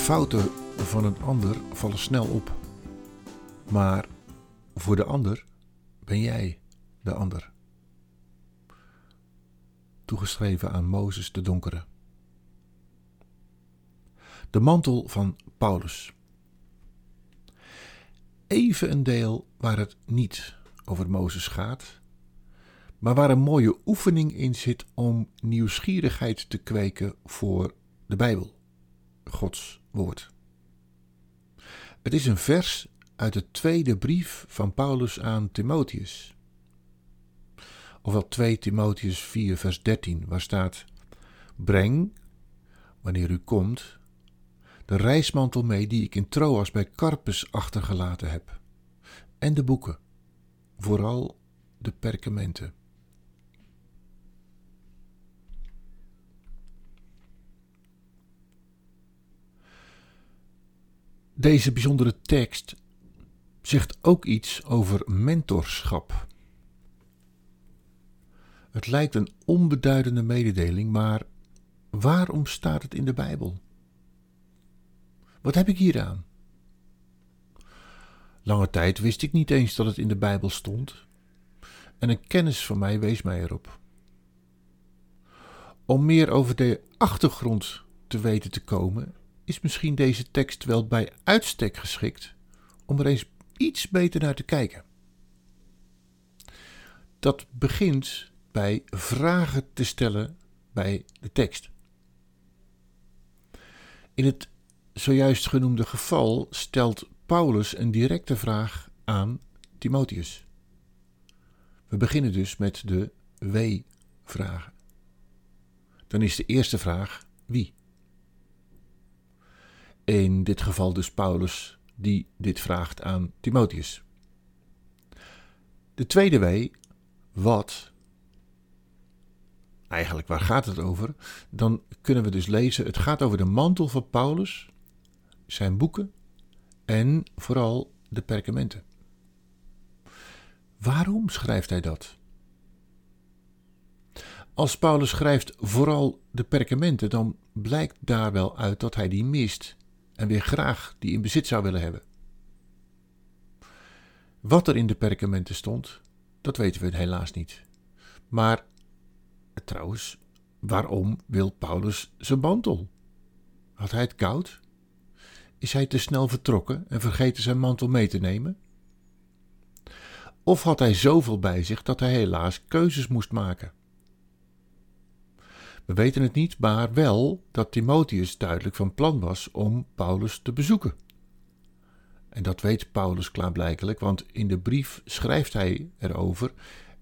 Fouten van een ander vallen snel op. Maar voor de ander ben jij de ander. Toegeschreven aan Mozes de Donkere. De mantel van Paulus. Even een deel waar het niet over Mozes gaat, maar waar een mooie oefening in zit om nieuwsgierigheid te kweken voor de Bijbel, Gods woord. Het is een vers uit de tweede brief van Paulus aan Timotheus. Ofwel 2 Timotheus 4, vers 13, waar staat: Breng, wanneer u komt, de reismantel mee die ik in Troas bij Carpus achtergelaten heb, en de boeken, vooral de perkamenten. Deze bijzondere tekst zegt ook iets over mentorschap. Het lijkt een onbeduidende mededeling, maar waarom staat het in de Bijbel? Wat heb ik hier aan? Lange tijd wist ik niet eens dat het in de Bijbel stond, en een kennis van mij wees mij erop. Om meer over de achtergrond te weten te komen, is misschien deze tekst wel bij uitstek geschikt om er eens iets beter naar te kijken. Dat begint bij vragen te stellen bij de tekst. In het zojuist genoemde geval stelt Paulus een directe vraag aan Timotheus. We beginnen dus met de W-vragen. Dan is de eerste vraag wie? In dit geval dus Paulus die dit vraagt aan Timotheus. De tweede W, wat? Eigenlijk, waar gaat het over? Dan kunnen we dus lezen: het gaat over de mantel van Paulus, zijn boeken en vooral de perkamenten. Waarom schrijft hij dat? Als Paulus schrijft vooral de perkamenten, dan blijkt daar wel uit dat hij die mist en weer graag die in bezit zou willen hebben. Wat er in de perkamenten stond, dat weten we helaas niet. Maar trouwens, waarom wil Paulus zijn mantel? Had hij het koud? Is hij te snel vertrokken en vergeten zijn mantel mee te nemen? Of had hij zoveel bij zich dat hij helaas keuzes moest maken? We weten het niet, maar wel dat Timotheus duidelijk van plan was om Paulus te bezoeken. En dat weet Paulus klaarblijkelijk, want in de brief schrijft hij erover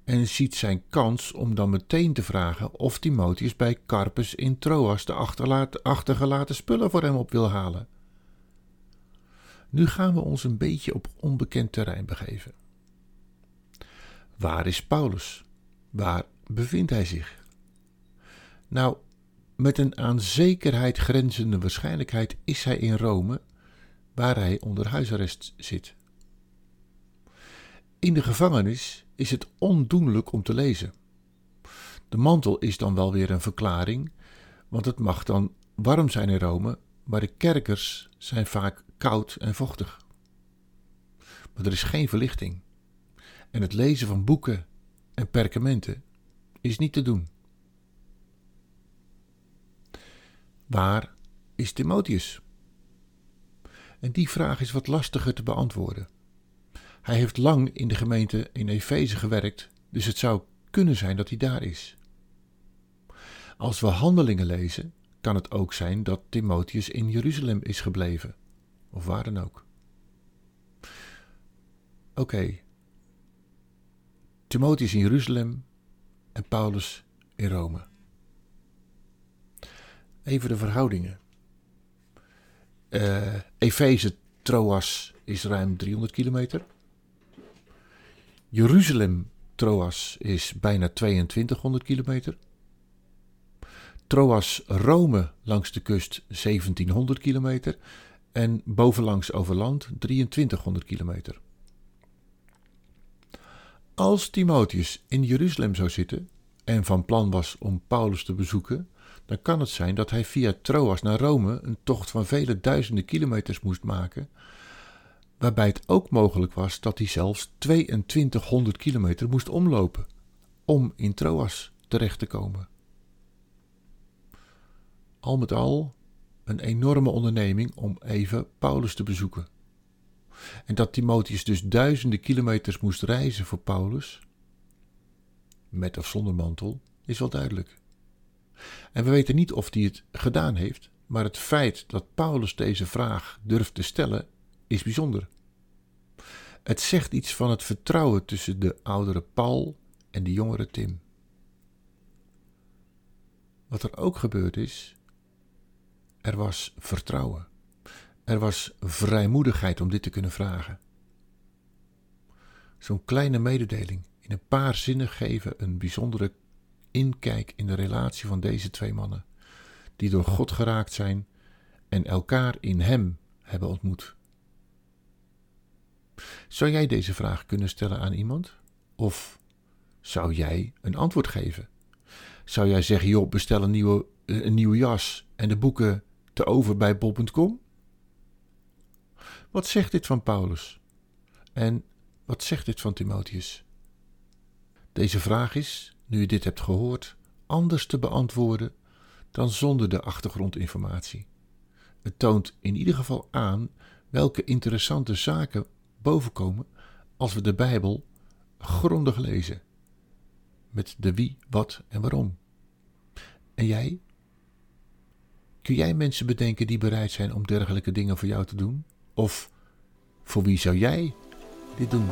en ziet zijn kans om dan meteen te vragen of Timotheus bij Carpus in Troas de achtergelaten spullen voor hem op wil halen. Nu gaan we ons een beetje op onbekend terrein begeven. Waar is Paulus? Waar bevindt hij zich? Nou, met een aan zekerheid grenzende waarschijnlijkheid is hij in Rome, waar hij onder huisarrest zit. In de gevangenis is het ondoenlijk om te lezen. De mantel is dan wel weer een verklaring, want het mag dan warm zijn in Rome, maar de kerkers zijn vaak koud en vochtig. Maar er is geen verlichting. En het lezen van boeken en perkamenten is niet te doen. Waar is Timotheus? En die vraag is wat lastiger te beantwoorden. Hij heeft lang in de gemeente in Efeze gewerkt, dus het zou kunnen zijn dat hij daar is. Als we handelingen lezen, kan het ook zijn dat Timotheus in Jeruzalem is gebleven, of waar dan ook. Oké. Timotheus in Jeruzalem en Paulus in Rome. Even de verhoudingen. Uh, Efeze Troas is ruim 300 kilometer. Jeruzalem Troas is bijna 2200 kilometer. Troas Rome langs de kust 1700 kilometer. En bovenlangs over land 2300 kilometer. Als Timotheus in Jeruzalem zou zitten en van plan was om Paulus te bezoeken, dan kan het zijn dat hij via Troas naar Rome een tocht van vele duizenden kilometers moest maken, waarbij het ook mogelijk was dat hij zelfs 2200 kilometer moest omlopen om in Troas terecht te komen. Al met al een enorme onderneming om even Paulus te bezoeken. En dat Timotheus dus duizenden kilometers moest reizen voor Paulus, met of zonder mantel, is wel duidelijk. En we weten niet of hij het gedaan heeft, maar het feit dat Paulus deze vraag durft te stellen, is bijzonder. Het zegt iets van het vertrouwen tussen de oudere Paul en de jongere Tim. Wat er ook gebeurd is, er was vertrouwen. Er was vrijmoedigheid om dit te kunnen vragen. Zo'n kleine mededeling in een paar zinnen geven een bijzondere inkijk in de relatie van deze twee mannen, die door God geraakt zijn en elkaar in Hem hebben ontmoet. Zou jij deze vraag kunnen stellen aan iemand? Of zou jij een antwoord geven? Zou jij zeggen, joh, bestel een nieuwe, een nieuwe jas en de boeken te over bij bol.com? Wat zegt dit van Paulus? En wat zegt dit van Timotheus? Deze vraag is, nu je dit hebt gehoord, anders te beantwoorden dan zonder de achtergrondinformatie. Het toont in ieder geval aan welke interessante zaken bovenkomen als we de Bijbel grondig lezen. Met de wie, wat en waarom. En jij? Kun jij mensen bedenken die bereid zijn om dergelijke dingen voor jou te doen? Of voor wie zou jij dit doen?